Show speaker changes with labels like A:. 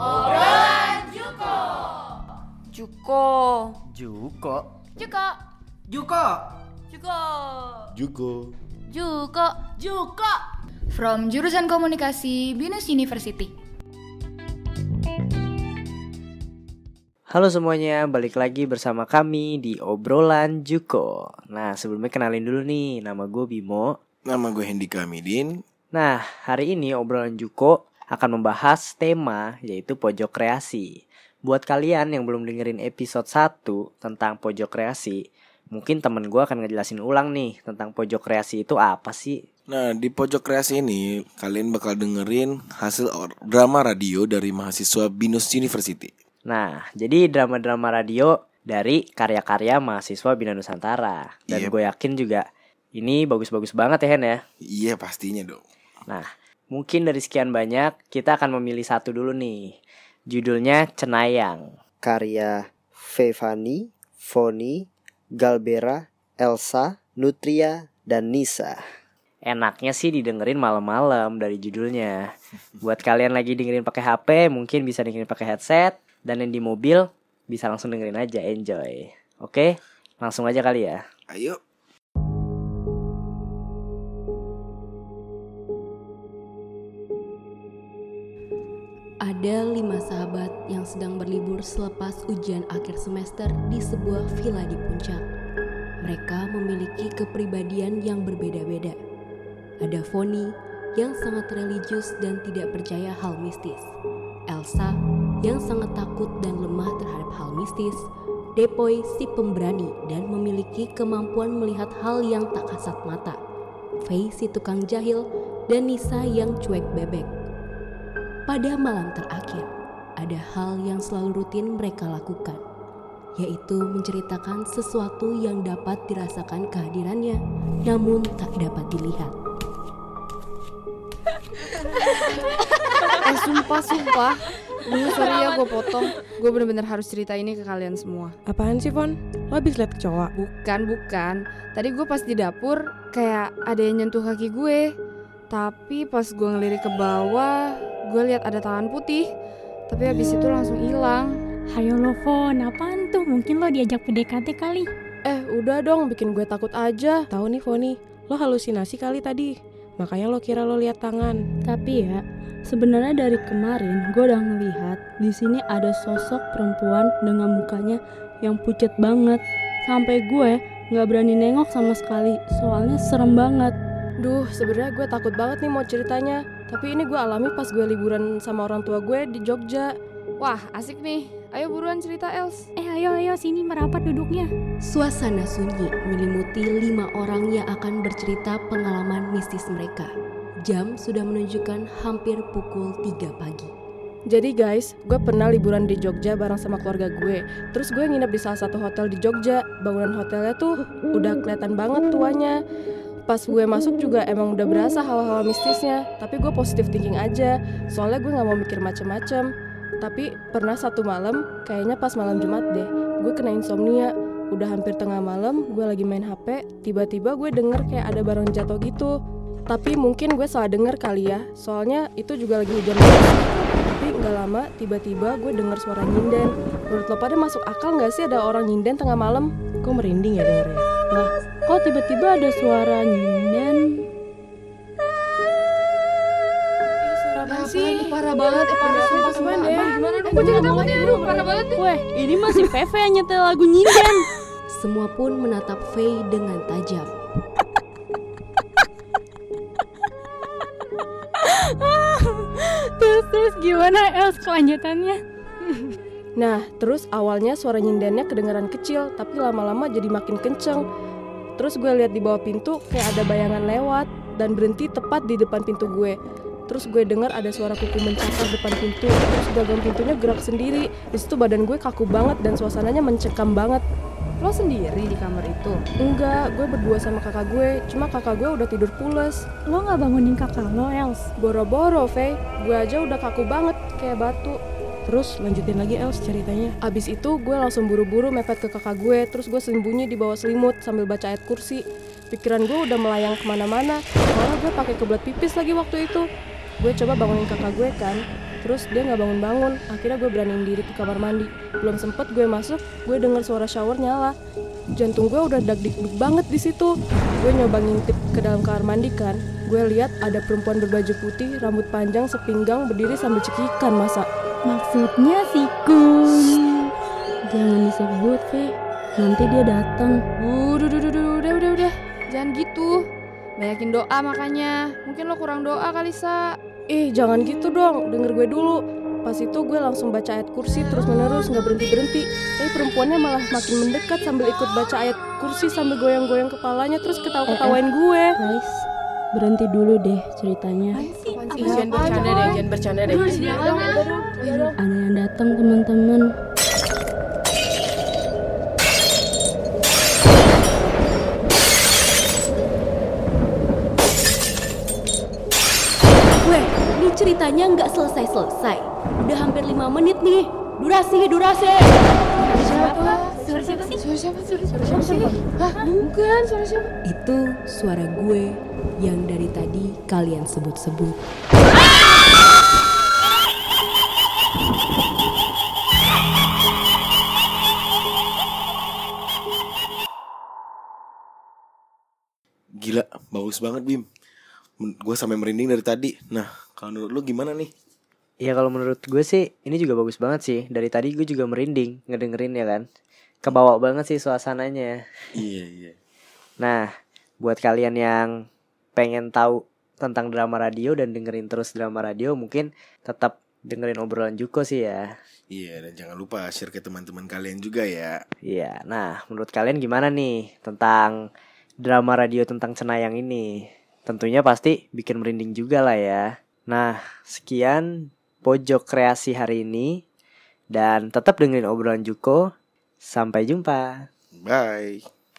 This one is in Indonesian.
A: Obrolan Juko.
B: Juko.
C: Juko.
A: Juko.
D: Juko.
A: Juko.
E: Juko.
A: Juko. Juko. From jurusan komunikasi Binus University.
C: Halo semuanya, balik lagi bersama kami di obrolan Juko. Nah, sebelumnya kenalin dulu nih, nama gue Bimo.
E: Nama gue Hendika Hamidin.
C: Nah, hari ini obrolan Juko akan membahas tema yaitu pojok kreasi. Buat kalian yang belum dengerin episode 1 tentang pojok kreasi, mungkin temen gue akan ngejelasin ulang nih tentang pojok kreasi itu apa sih?
E: Nah, di pojok kreasi ini kalian bakal dengerin hasil drama radio dari mahasiswa Binus University.
C: Nah, jadi drama-drama radio dari karya-karya mahasiswa Bina Nusantara. Dan
E: Yep.
C: gue yakin juga ini bagus-bagus banget ya Hen ya.
E: Iya, pastinya dong.
C: Nah, mungkin dari sekian banyak kita akan memilih satu dulu nih. Judulnya Cenayang.
F: karya Fevani, Foni, Galbera, Elsa, Nutria, dan Nisa.
C: Enaknya sih didengerin malam-malam dari judulnya. Buat kalian lagi dengerin pakai HP, mungkin bisa dengerin pakai headset dan yang di mobil bisa langsung dengerin aja, enjoy. Oke? Langsung aja kali ya.
E: Ayo.
G: Ada lima sahabat yang sedang berlibur selepas ujian akhir semester di sebuah villa di puncak. Mereka memiliki kepribadian yang berbeda-beda. Ada Foni yang sangat religius dan tidak percaya hal mistis. Elsa yang sangat takut dan lemah terhadap hal mistis. Depoy si pemberani dan memiliki kemampuan melihat hal yang tak kasat mata. Faye si tukang jahil dan Nisa yang cuek bebek. Pada malam terakhir, ada hal yang selalu rutin mereka lakukan, yaitu menceritakan sesuatu yang dapat dirasakan kehadirannya, namun tak dapat dilihat.
B: Eh sumpah sumpah. Dulu sorry ya gue potong. Gue bener-bener harus cerita ini ke kalian semua.
H: Apaan sih, Fon? Lo habis liat kecoa?
B: Bukan bukan. Tadi gue pas di dapur kayak ada yang nyentuh kaki gue. Tapi pas gue ngelirik ke bawah, gue lihat ada tangan putih. Tapi habis itu langsung hilang.
I: Hayo lo Fon, apaan tuh? Mungkin lo diajak PDKT kali.
H: Eh, udah dong, bikin gue takut aja. Tahu nih, Foni, lo halusinasi kali tadi. Makanya lo kira lo lihat tangan.
I: Tapi ya, sebenarnya dari kemarin gue udah ngelihat di sini ada sosok perempuan dengan mukanya yang pucat banget. Sampai gue nggak berani nengok sama sekali, soalnya serem banget.
H: Duh, sebenarnya gue takut banget nih mau ceritanya. Tapi ini gue alami pas gue liburan sama orang tua gue di Jogja.
B: Wah asik nih. Ayo buruan cerita Els.
I: Eh ayo ayo sini merapat duduknya.
G: Suasana sunyi menyelimuti lima orang yang akan bercerita pengalaman mistis mereka. Jam sudah menunjukkan hampir pukul 3 pagi.
H: Jadi guys, gue pernah liburan di Jogja bareng sama keluarga gue. Terus gue nginep di salah satu hotel di Jogja. Bangunan hotelnya tuh udah kelihatan banget tuanya. Pas gue masuk juga emang udah berasa hawa-hawa mistisnya. Tapi gue positif thinking aja. Soalnya gue nggak mau mikir macem-macem. Tapi pernah satu malam, kayaknya pas malam Jumat deh, gue kena insomnia. Udah hampir tengah malam, gue lagi main HP, tiba-tiba gue denger kayak ada barang jatuh gitu. Tapi mungkin gue salah denger kali ya, soalnya itu juga lagi hujan. Tapi nggak lama, tiba-tiba gue denger suara nyinden. Menurut lo pada masuk akal nggak sih ada orang nyinden tengah malam? Kok merinding ya dengernya?
I: Lah, kok tiba-tiba ada suara nyinden?
B: Sih? Parah banget. Eh parah sumpah sumpah.
H: Dek?
B: Gimana dong? Gue juga takut ya. Aduh parah banget nih.
I: Weh, ini masih Feve yang nyetel lagu nyinden.
G: Semua pun menatap Faye dengan tajam.
I: terus terus gimana Els kelanjutannya?
H: Nah, terus awalnya suara nyindennya kedengaran kecil, tapi lama-lama jadi makin kenceng. Terus gue lihat di bawah pintu kayak ada bayangan lewat dan berhenti tepat di depan pintu gue. Terus gue dengar ada suara kuku mencakar depan pintu. Terus gagang pintunya gerak sendiri. Di situ badan gue kaku banget dan suasananya mencekam banget.
B: Lo sendiri di kamar itu?
H: Enggak, gue berdua sama kakak gue. Cuma kakak gue udah tidur pules.
I: Lo nggak bangunin kakak lo Els?
H: Boro-boro, Faye. Gue aja udah kaku banget kayak batu.
J: Terus lanjutin lagi Els ceritanya.
H: Abis itu gue langsung buru-buru mepet ke kakak gue, terus gue sembunyi di bawah selimut sambil baca ayat kursi. Pikiran gue udah melayang ke mana-mana, malah gue pakai kebelet pipis lagi waktu itu. gue coba bangunin kakak gue kan. Terus dia nggak bangun-bangun. Akhirnya gue beraniin diri ke kamar mandi. Belum sempet gue masuk gue dengar suara shower nyala. Jantung gue udah dag banget di situ. Gue nyoba ngintip ke dalam kamar mandi kan gue lihat ada perempuan berbaju putih rambut panjang sepinggang berdiri sambil cekikan masa
I: Maksudnya si Kun. Jangan disebut, Fe. Nanti dia datang.
B: Udah, udah, udah, udah, udah, udah. Jangan gitu. Banyakin doa makanya. Mungkin lo kurang doa kali, Sa.
H: ih jangan gitu dong denger gue dulu pas itu gue langsung baca ayat kursi terus menerus nggak berhenti berhenti tapi perempuannya malah makin mendekat sambil ikut baca ayat kursi sambil goyang-goyang kepalanya terus ketawa ketawain gue
I: Guys, berhenti dulu deh ceritanya.
J: Jangan bercanda deh, jangan bercanda deh.
I: Ada yang datang teman-teman.
G: Weh, ini ceritanya nggak selesai-selesai. Udah hampir lima menit nih. Durasi, durasi.
B: Bukan, suara siapa?
G: Itu suara gue yang dari tadi kalian sebut-sebut.
E: Gila, bagus banget Bim. Gue sampai merinding dari tadi. Nah, kalau menurut lu gimana nih?
C: Ya kalau menurut gue sih ini juga bagus banget sih. Dari tadi gue juga merinding ngedengerin ya kan. Kebawa banget sih suasananya.
E: Iya, iya.
C: Nah, buat kalian yang pengen tahu tentang drama radio dan dengerin terus drama radio mungkin tetap dengerin obrolan Juko sih ya.
E: Iya, dan jangan lupa share ke teman-teman kalian juga ya.
C: Iya, nah menurut kalian gimana nih tentang drama radio tentang Cenayang ini? Tentunya pasti bikin merinding juga lah ya. Nah, sekian pojok kreasi hari ini dan tetap dengerin obrolan Juko. Sampai jumpa.
E: Bye.